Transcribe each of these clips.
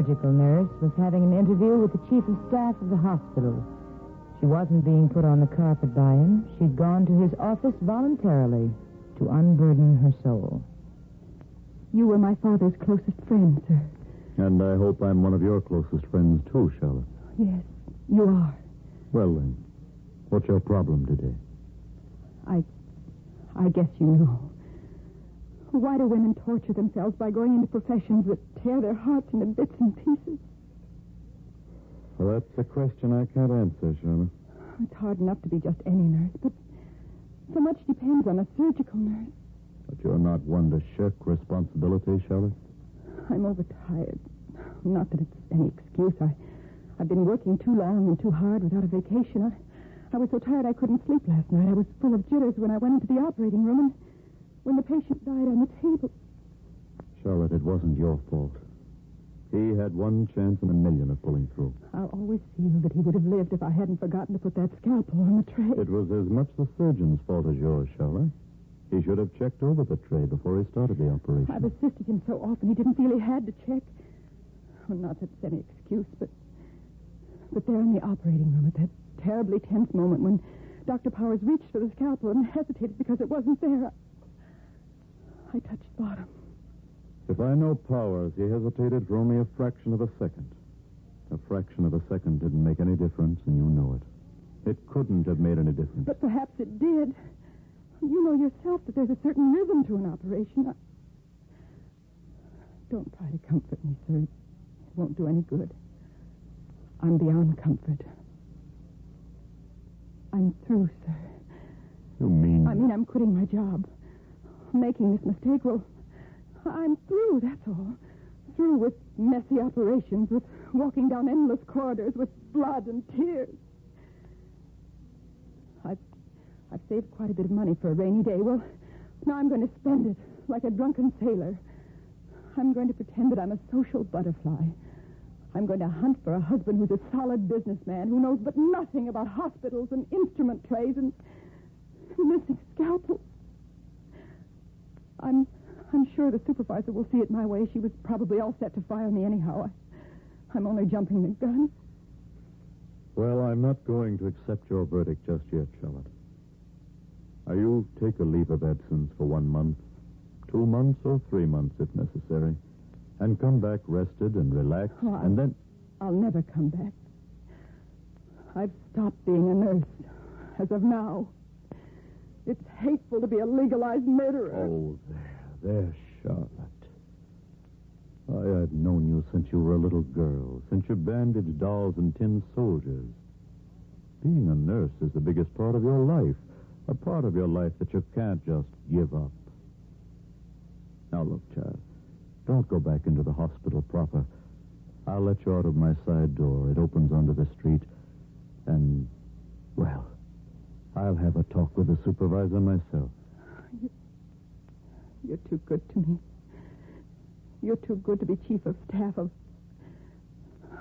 surgical nurse, was having an interview with the chief of staff of the hospital. She wasn't being put on the carpet by him. She'd gone to his office voluntarily to unburden her soul. You were my father's closest friend, sir. And I hope I'm one of your closest friends, too, Charlotte. Yes, you are. Well, then, what's your problem today? I. I guess you know. Why do women torture themselves by going into professions that tear their hearts into bits and pieces? Well, that's a question I can't answer, Charlotte. It's hard enough to be just any nurse, but so much depends on a surgical nurse. But you're not one to shirk responsibility, Charlotte? I'm overtired. Not that it's any excuse. I, I've been working too long and too hard without a vacation. I, I was so tired I couldn't sleep last night. I was full of jitters when I went into the operating room and when the patient died on the table. Charlotte, it wasn't your fault. He had one chance in a million of pulling through. I'll always feel that he would have lived if I hadn't forgotten to put that scalpel on the tray. It was as much the surgeon's fault as yours, Charlotte. He should have checked over the tray before he started the operation. I've assisted him so often he didn't feel he had to check. Well, not that it's any excuse, but but there in the operating room at that terribly tense moment when Dr. Powers reached for the scalpel and hesitated because it wasn't there. I, touched bottom. If I know Powers, he hesitated for only a fraction of a second. A fraction of a second didn't make any difference, and you know it. It couldn't have made any difference. But perhaps it did. You know yourself that there's a certain rhythm to an operation. I... Don't try to comfort me, sir. It won't do any good. I'm beyond comfort. I'm through, sir. You mean... I mean, I'm quitting my job. Making this mistake, well, I'm through, that's all. Through with messy operations, with walking down endless corridors, with blood and tears. I've, I've saved quite a bit of money for a rainy day. Well, now I'm going to spend it like a drunken sailor. I'm going to pretend that I'm a social butterfly. I'm going to hunt for a husband who's a solid businessman who knows but nothing about hospitals and instrument trays and missing scalpels. I'm I'm sure the supervisor will see it my way. She was probably all set to fire me anyhow. I, I'm only jumping the gun. Well, I'm not going to accept your verdict just yet, Charlotte. Now, you take a leave of absence for one month, two months, or three months if necessary, and come back rested and relaxed, Oh, and then. I'll never come back. I've stopped being a nurse as of now. It's hateful to be a legalized murderer. Oh, there, there, Charlotte. I had known you since you were a little girl, since you bandaged dolls and tin soldiers. Being a nurse is the biggest part of your life, a part of your life that you can't just give up. Now, look, child, don't go back into the hospital proper. I'll let you out of my side door. It opens onto the street, and, well, I'll have a talk with the supervisor myself. You're too good to me. You're too good to be chief of staff of,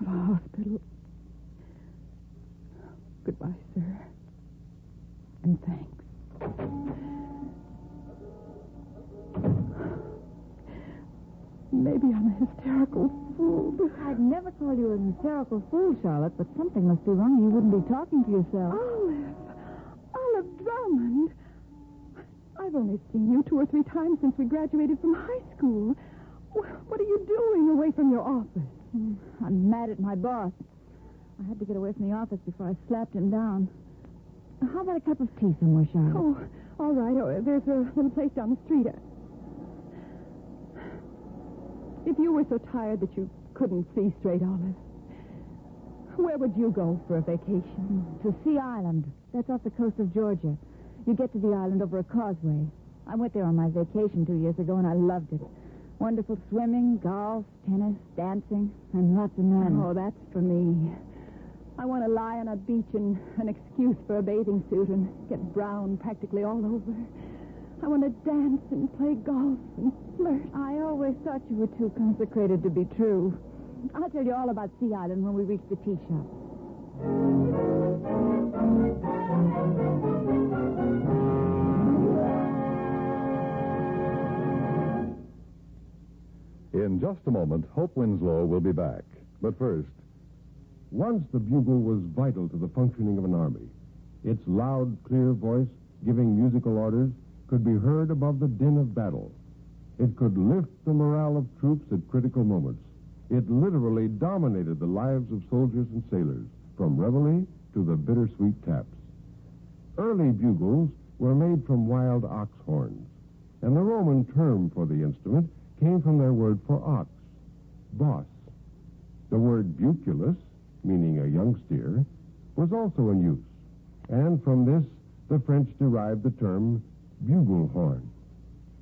of a hospital. Goodbye, sir. And thanks. Maybe I'm a hysterical fool, but I'd never call you a hysterical fool, Charlotte, but something must be wrong. You wouldn't be talking to yourself. Olive, Olive Drummond. I've only seen you two or three times since we graduated from high school. What are you doing away from your office? Hmm, I'm mad at my boss. I had to get away from the office before I slapped him down. How about a cup of tea somewhere, Charlotte? Oh, all right. Oh, there's a little place down the street. If you were so tired that you couldn't see straight, Olive, where would you go for a vacation? To Sea Island. That's off the coast of Georgia. You get to the island over a causeway. I went there on my vacation two years ago, and I loved it. Wonderful swimming, golf, tennis, dancing, and lots of men. Oh, that's for me. I want to lie on a beach in an excuse for a bathing suit and get brown practically all over. I want to dance and play golf and flirt. I always thought you were too consecrated to be true. I'll tell you all about Sea Island when we reach the tea shop. In just a moment, Hope Winslow will be back. But first, Once the bugle was vital to the functioning of an army. Its loud, clear voice, giving musical orders, could be heard above the din of battle. It could lift the morale of troops at critical moments. It literally dominated the lives of soldiers and sailors, from reveille to the bittersweet taps. Early bugles were made from wild ox horns, and the Roman term for the instrument came from their word for ox, bos. The word buculus, meaning a young steer, was also in use, and from this the French derived the term bugle horn.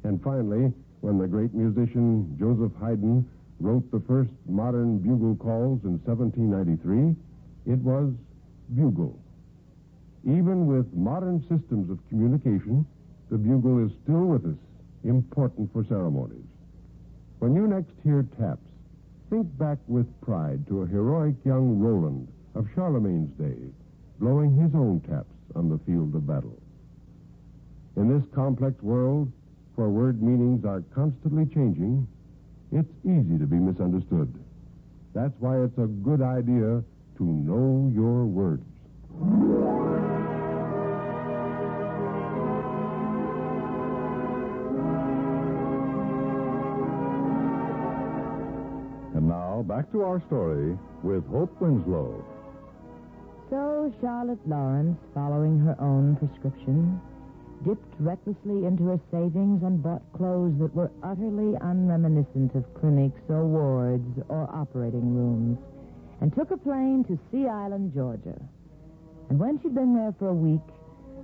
And finally, when the great musician Joseph Haydn wrote the first modern bugle calls in 1793, it was bugle. Even with modern systems of communication, the bugle is still with us, important for ceremonies. When you next hear taps, think back with pride to a heroic young Roland of Charlemagne's day, blowing his own taps on the field of battle. In this complex world, where word meanings are constantly changing, it's easy to be misunderstood. That's why it's a good idea to know your words. Back to our story with Hope Winslow. So Charlotte Lawrence, following her own prescription, dipped recklessly into her savings and bought clothes that were utterly unreminiscent of clinics or wards or operating rooms, and took a plane to Sea Island, Georgia. And when she'd been there for a week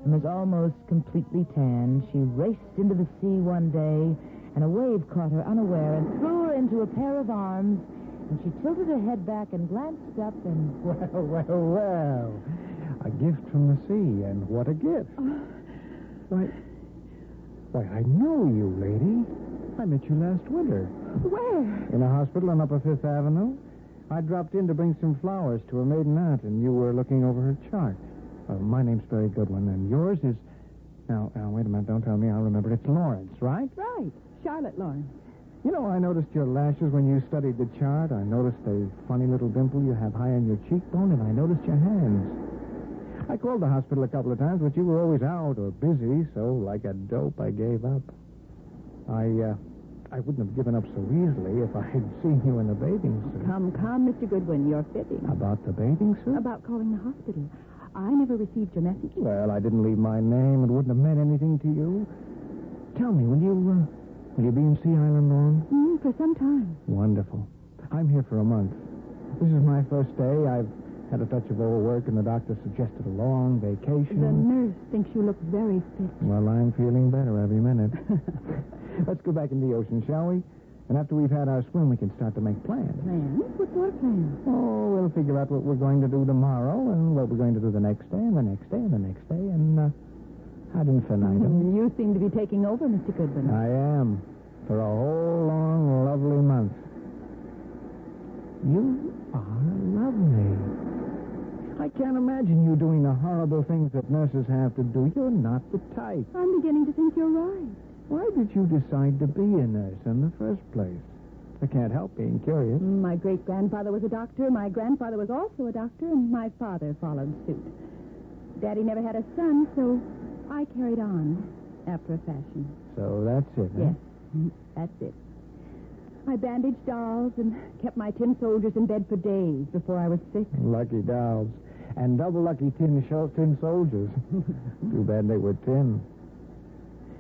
and was almost completely tanned, she raced into the sea one day, and a wave caught her unaware and threw her into a pair of arms, and she tilted her head back and glanced up and Well, well, well. A gift from the sea, and what a gift. Why, why, I know you, lady. I met you last winter Where? in a hospital on Upper Fifth Avenue. I dropped in to bring some flowers to a maiden aunt, and you were looking over her chart. Uh, my name's Barry Goodwin, and yours is. Now, now, wait a minute. Don't tell me. I'll remember. It's Lawrence, right? Right. Charlotte Lawrence. You know, I noticed your lashes when you studied the chart. I noticed a funny little dimple you have high on your cheekbone, and I noticed your hands. I called the hospital a couple of times, but you were always out or busy, so like a dope, I gave up. I, uh, I wouldn't have given up so easily if I had seen you in the bathing suit. Come, come, Mr. Goodwin. You're fibbing. About the bathing suit? About calling the hospital. I never received your message. Well, I didn't leave my name. It wouldn't have meant anything to you. Tell me, will you, uh, will you be in Sea Island long? Mm, for some time. Wonderful. I'm here for a month. This is my first day. I've had a touch of overwork, and the doctor suggested a long vacation. The nurse thinks you look very fit. Well, I'm feeling better every minute. Let's go back in the ocean, shall we? And after we've had our swim, we can start to make plans. Plans? What sort of plans? Oh, we'll figure out what we're going to do tomorrow, and what we're going to do the next day, and the next day, and the next day, and uh, ad infinitum. Mm, you seem to be taking over, Mr. Goodwin. I am. For a whole long, lovely month. You are lovely. I can't imagine you doing the horrible things that nurses have to do. You're not the type. I'm beginning to think you're right. Why did you decide to be a nurse in the first place? I can't help being curious. My great grandfather was a doctor, my grandfather was also a doctor, and my father followed suit. Daddy never had a son, so I carried on after a fashion. So that's it, huh? Yes, Mm, that's it. I bandaged dolls and kept my tin soldiers in bed for days before I was sick. Lucky dolls. And double lucky tin, show, tin soldiers. Too bad they were tin.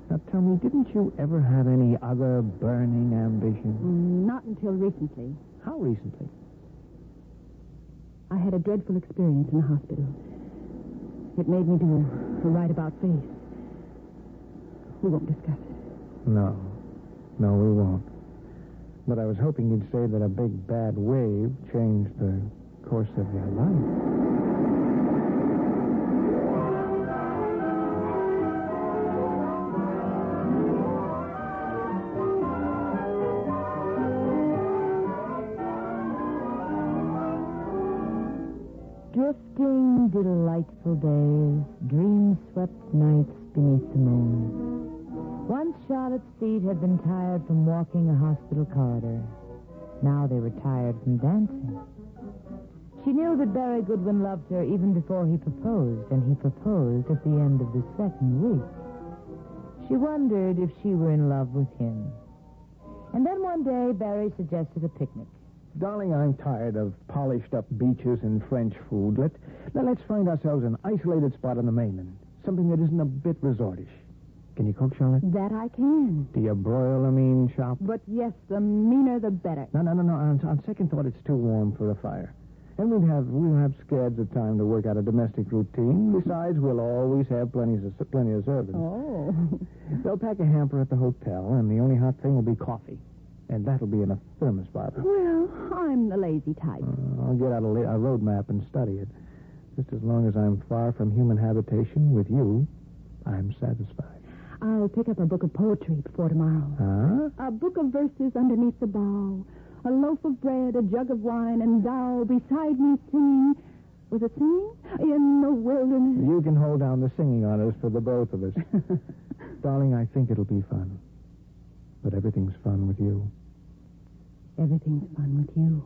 Now tell me, didn't you ever have any other burning ambition? Mm, Not until recently. How recently? I had a dreadful experience in the hospital. It made me do a right about face. We won't discuss it. No. No, we won't. But I was hoping you'd say that a big bad wave changed the course of your life. Drifting, delightful days, dream-swept nights beneath the moon. Once Charlotte's feet had been tired from walking a hospital corridor. Now they were tired from dancing. She knew that Barry Goodwin loved her even before he proposed, and he proposed at the end of the second week. She wondered if she were in love with him. And then one day, Barry suggested a picnic. Darling, I'm tired of polished up beaches and French food. Let, let, let's find ourselves an isolated spot on the mainland. Something that isn't a bit resortish. Can you cook, Charlotte? That I can. Do you broil a mean chop? But yes, the meaner the better. No, no, no, no. On, on second thought, it's too warm for a fire. And we'll have we'll have scads of time to work out a domestic routine. Besides, we'll always have plenty of plenty of servants. Oh. They'll pack a hamper at the hotel, and the only hot thing will be coffee, and that'll be in a thermos, Barbara. Well, I'm the lazy type. Uh, I'll get out a, la- a road map and study it. Just as long as I'm far from human habitation with you, I'm satisfied. I'll pick up a book of poetry before tomorrow. Huh? A book of verses underneath the bough. A loaf of bread, a jug of wine, and thou beside me singing. Was it singing? In the wilderness. You can hold down the singing honors for the both of us. Darling, I think it'll be fun. But everything's fun with you. Everything's fun with you.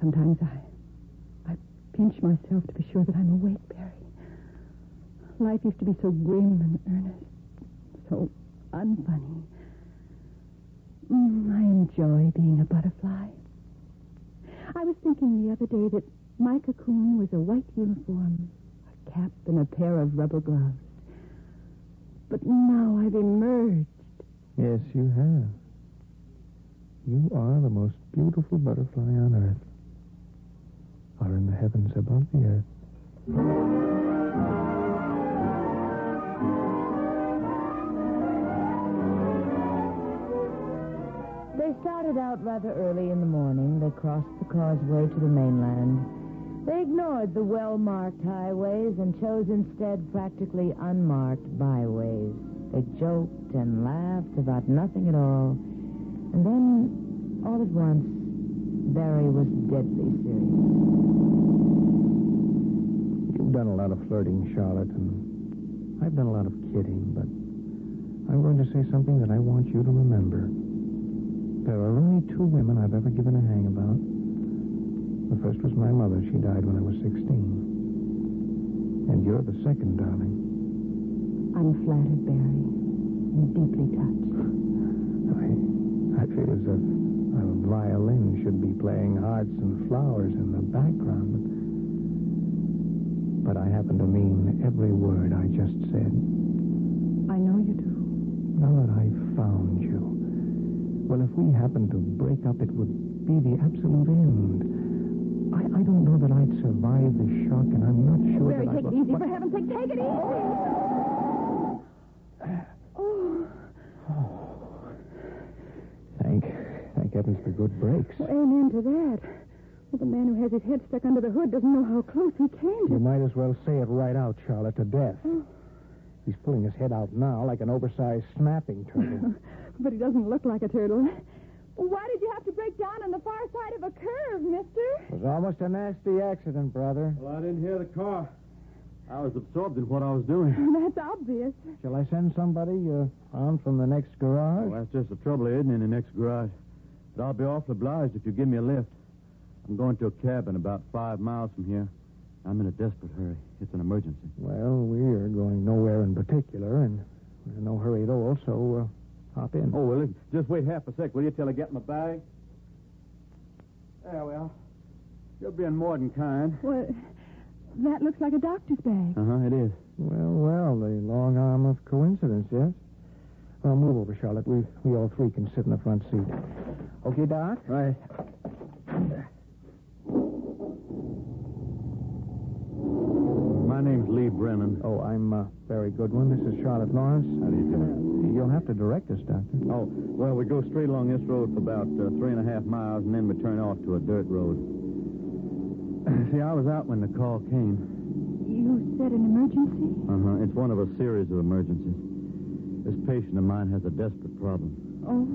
Sometimes I, I pinch myself to be sure that I'm awake, Barry. Life used to be so grim and earnest, so unfunny. Mm, I enjoy being a butterfly. I was thinking the other day that my cocoon was a white uniform, a cap, and a pair of rubber gloves. But now I've emerged. Yes, you have. You are the most beautiful butterfly on earth. Are in the heavens above the earth. They started out rather early in the morning. They crossed the causeway to the mainland. They ignored the well-marked highways and chose instead practically unmarked byways. They joked and laughed about nothing at all. And then, all at once, Barry was deadly serious. You've done a lot of flirting, Charlotte, and I've done a lot of kidding, but I'm going to say something that I want you to remember. There are only two women I've ever given a hang about. The first was my mother. She died when I was 16. And you're the second, darling. I'm flattered, Barry, and deeply touched. I, I feel as a violin should be playing hearts and flowers in the background. But I happen to mean every word I just said. I know you do. Now that I've found you, well, if we happened to break up, it would be the absolute end. I, I don't know that I'd survive the shock, and I'm not sure Barry, that take I... it easy. What- For heaven's sake, take it easy. Heavens for good breaks. well, amen to that. Well, the man who has his head stuck under the hood doesn't know how close he came To... You might as well say it right out, Charlotte, to death. Oh. He's pulling his head out now like an oversized snapping turtle. but he doesn't look like a turtle. Why did you have to break down on the far side of a curve, mister? it was almost a nasty accident, brother. Well, I didn't hear the car. I was absorbed in what I was doing. That's obvious. Shall I send somebody uh, on from the next garage? Well, that's just the trouble, isn't it, in the next garage? But I'll be awfully obliged if you give me a lift. I'm going to a cabin about five miles from here. I'm in a desperate hurry. It's an emergency. Well, we are going nowhere in particular, and we're in no hurry at all, so uh, hop in. Oh, well, listen, just wait half a sec, will you, till I get my bag? There we are. You're being more than kind. Well, that looks like a doctor's bag. Uh-huh, it is. Well, well, the long arm of coincidence, yes? Well, move over, Charlotte. We, we all three can sit in the front seat. Okay, Doc? Right. My name's Lee Brennan. Oh, I'm uh, Barry Goodwin. This is Charlotte Lawrence. How do you do? You'll have to direct us, Doctor. Oh, well, we go straight along this road for about uh, three and a half miles, and then we turn off to a dirt road. See, I was out when the call came. You said an emergency? Uh-huh. It's one of a series of emergencies. This patient of mine has a desperate problem. Oh,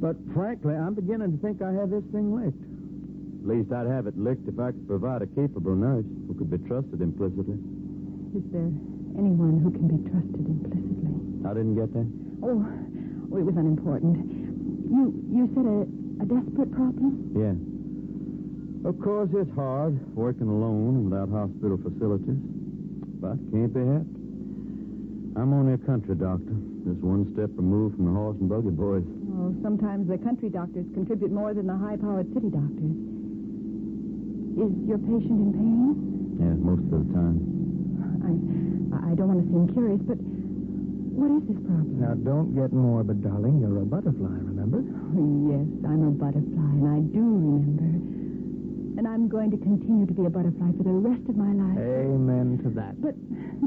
But frankly, I'm beginning to think I have this thing licked. At least I'd have it licked if I could provide a capable nurse who could be trusted implicitly. is there anyone who can be trusted implicitly? I didn't get that. Oh, oh, it was unimportant. You you said a a desperate problem? Yeah. Of course, it's hard working alone without hospital facilities, but can't be helped. I'm only a country doctor, just one step removed from the horse and buggy boys. Oh, sometimes the country doctors contribute more than the high-powered city doctors. Is your patient in pain? Yeah, most of the time. I, I don't want to seem curious, but what is this problem? Now, don't get morbid, darling. You're a butterfly, remember? Yes, I'm a butterfly, and I do remember. And I'm going to continue to be a butterfly for the rest of my life. Amen to that. But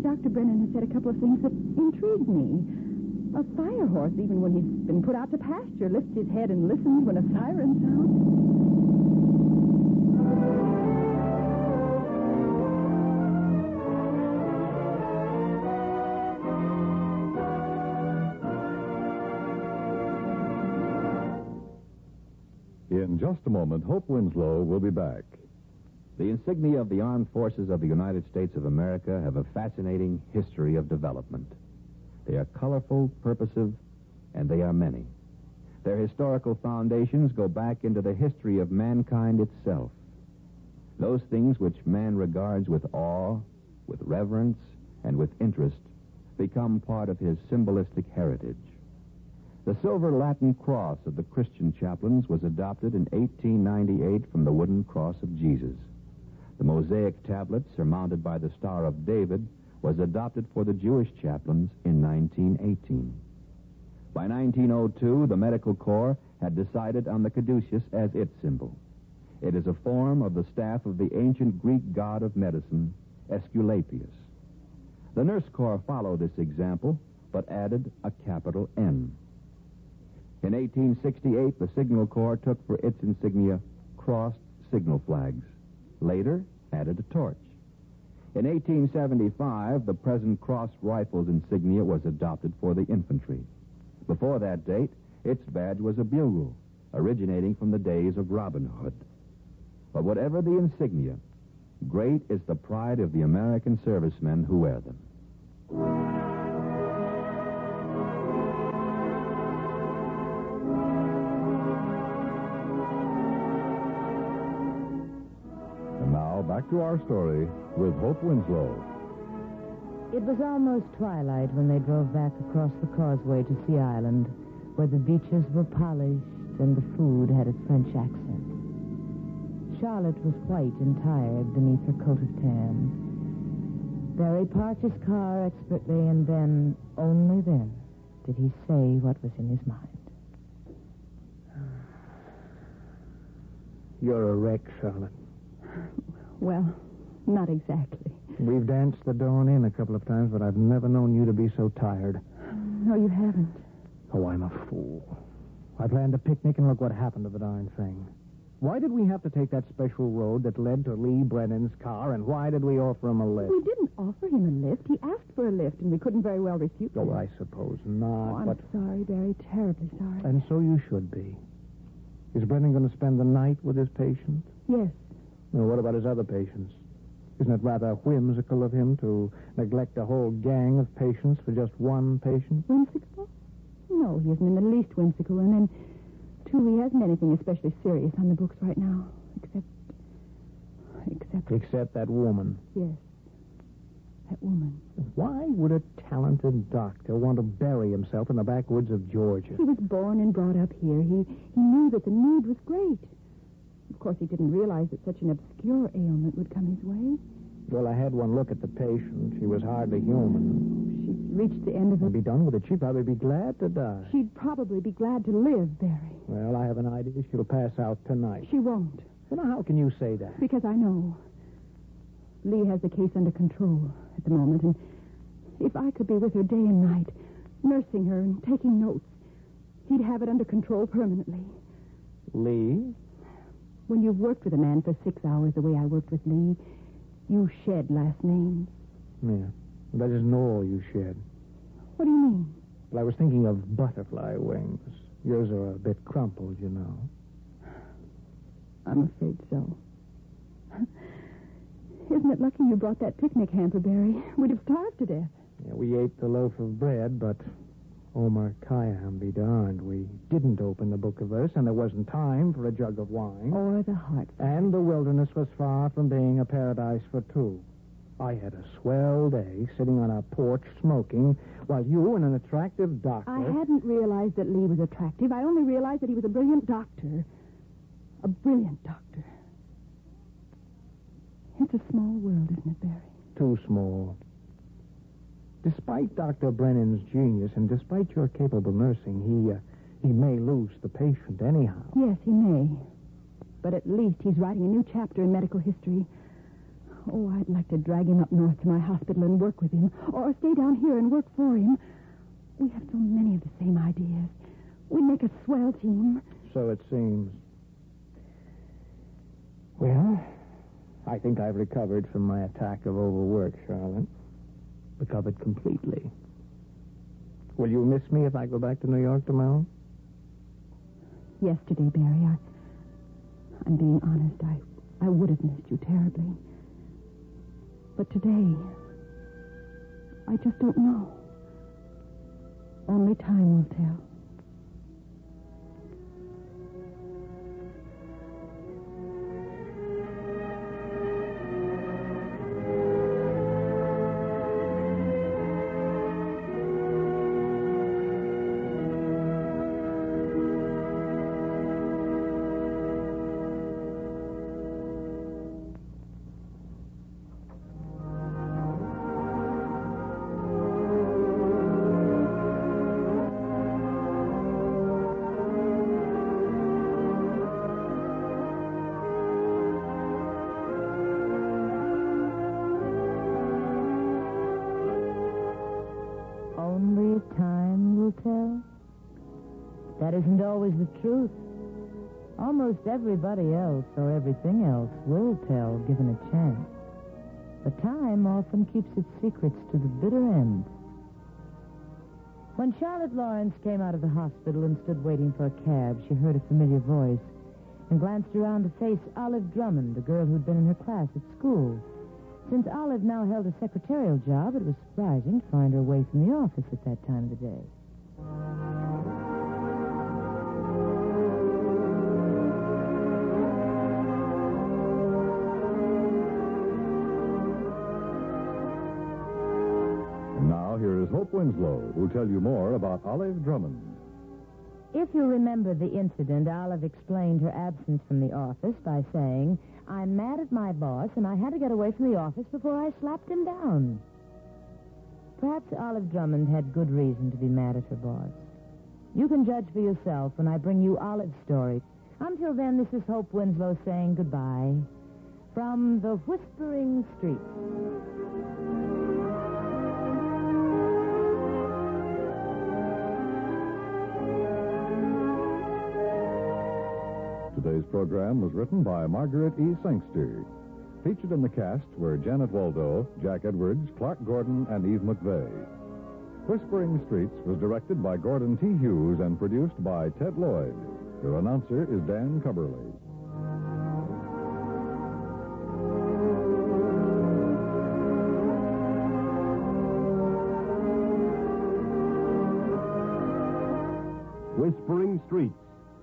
Dr. Brennan has said a couple of things that intrigue me. A fire horse, even when he's been put out to pasture, lifts his head and listens when a siren sounds. In just a moment, Hope Winslow will be back. The insignia of the armed forces of the United States of America have a fascinating history of development. They are colorful, purposive, and they are many. Their historical foundations go back into the history of mankind itself. Those things which man regards with awe, with reverence, and with interest become part of his symbolistic heritage. The silver Latin cross of the Christian chaplains was adopted in 1898 from the wooden cross of Jesus. The mosaic tablet surmounted by the Star of David was adopted for the Jewish chaplains in 1918. By 1902, the Medical Corps had decided on the caduceus as its symbol. It is a form of the staff of the ancient Greek god of medicine, Aesculapius. The Nurse Corps followed this example, but added a capital N. In 1868, the Signal Corps took for its insignia crossed signal flags. Later, added a torch. In 1875, the present Cross rifles insignia was adopted for the infantry. Before that date, its badge was a bugle, originating from the days of Robin Hood. But whatever the insignia, great is the pride of the American servicemen who wear them. Back to our story with Hope Winslow. It was almost twilight when they drove back across the causeway to Sea Island, where the beaches were polished and the food had a French accent. Charlotte was white and tired beneath her coat of tan. Barry parked his car expertly, and then, only then, did he say what was in his mind. You're a wreck, Charlotte. Well, not exactly. We've danced the dawn in a couple of times, but I've never known you to be so tired. No, you haven't. Oh, I'm a fool. I planned a picnic, and look what happened to the darn thing. Why did we have to take that special road that led to Lee Brennan's car, and why did we offer him a lift? We didn't offer him a lift. He asked for a lift, and we couldn't very well refuse Oh, it. I suppose Oh, not, I'm but... sorry, Barry. Terribly sorry. And so you should be. Is Brennan going to spend the night with his patient? Yes. Well, what about his other patients? Isn't it rather whimsical of him to neglect a whole gang of patients for just one patient? Whimsical? No, he isn't in the least whimsical. And then, too, he hasn't anything especially serious on the books right now. Except. Except. Except that woman. Yes. That woman. Why would a talented doctor want to bury himself in the backwoods of Georgia? He was born and brought up here. He, he knew that the need was great. Of course, he didn't realize that such an obscure ailment would come his way. Well, I had one look at the patient. She was hardly human. She'd reached the end of her. be done with it. She'd probably be glad to die. She'd probably be glad to live, Barry. Well, I have an idea. She'll pass out tonight. She won't, Well, now, how can you say that? because I know. Lee has the case under control at the moment, and if I could be with her day and night, nursing her and taking notes, he'd have it under control permanently. Lee? When you've worked with a man for six hours the way I worked with Lee, you shed last names. Yeah. That isn't all you shed. What do you mean? Well, I was thinking of butterfly wings. Yours are a bit crumpled, you know. I'm afraid so. Isn't it lucky you brought that picnic hamper, Barry? We'd have starved to death. Yeah, we ate the loaf of bread, but Omar Khayyam be darned. We didn't open the book of verse, and there wasn't time for a jug of wine. Or the heart. And the wilderness was far from being a paradise for two. I had a swell day sitting on a porch smoking while you and an attractive doctor. I hadn't realized that Lee was attractive. I only realized that he was a brilliant doctor. A brilliant doctor. It's a small world, isn't it, Barry? Too small. Despite Dr. Brennan's genius and despite your capable nursing, he, uh, he may lose the patient anyhow. Yes, he may. But at least he's writing a new chapter in medical history. Oh, I'd like to drag him up north to my hospital and work with him, or stay down here and work for him. We have so many of the same ideas. We make a swell team. So it seems. Well, I think I've recovered from my attack of overwork, Charlotte. Recovered completely. Will you miss me if I go back to New York tomorrow? Yesterday, Barry, I, I'm being honest. I, I would have missed you terribly. But today, I just don't know. Only time will tell. Always the truth. Almost everybody else or everything else will tell given a chance. But time often keeps its secrets to the bitter end. When Charlotte Lawrence came out of the hospital and stood waiting for a cab, she heard a familiar voice and glanced around to face Olive Drummond, a girl who'd been in her class at school. Since Olive now held a secretarial job, it was surprising to find her away from the office at that time of the day. Winslow, who'll tell you more about Olive Drummond. If you remember the incident, Olive explained her absence from the office by saying, I'm mad at my boss, and I had to get away from the office before I slapped him down. Perhaps Olive Drummond had good reason to be mad at her boss. You can judge for yourself when I bring you Olive's story. Until then, this is Hope Winslow saying goodbye from the Whispering Street. Today's program was written by Margaret E. Sangster. Featured in the cast were Janet Waldo, Jack Edwards, Clark Gordon, and Eve McVeagh. Whispering Streets was directed by Gordon T. Hughes and produced by Ted Lloyd. Your announcer is Dan Cubberly. Whispering Streets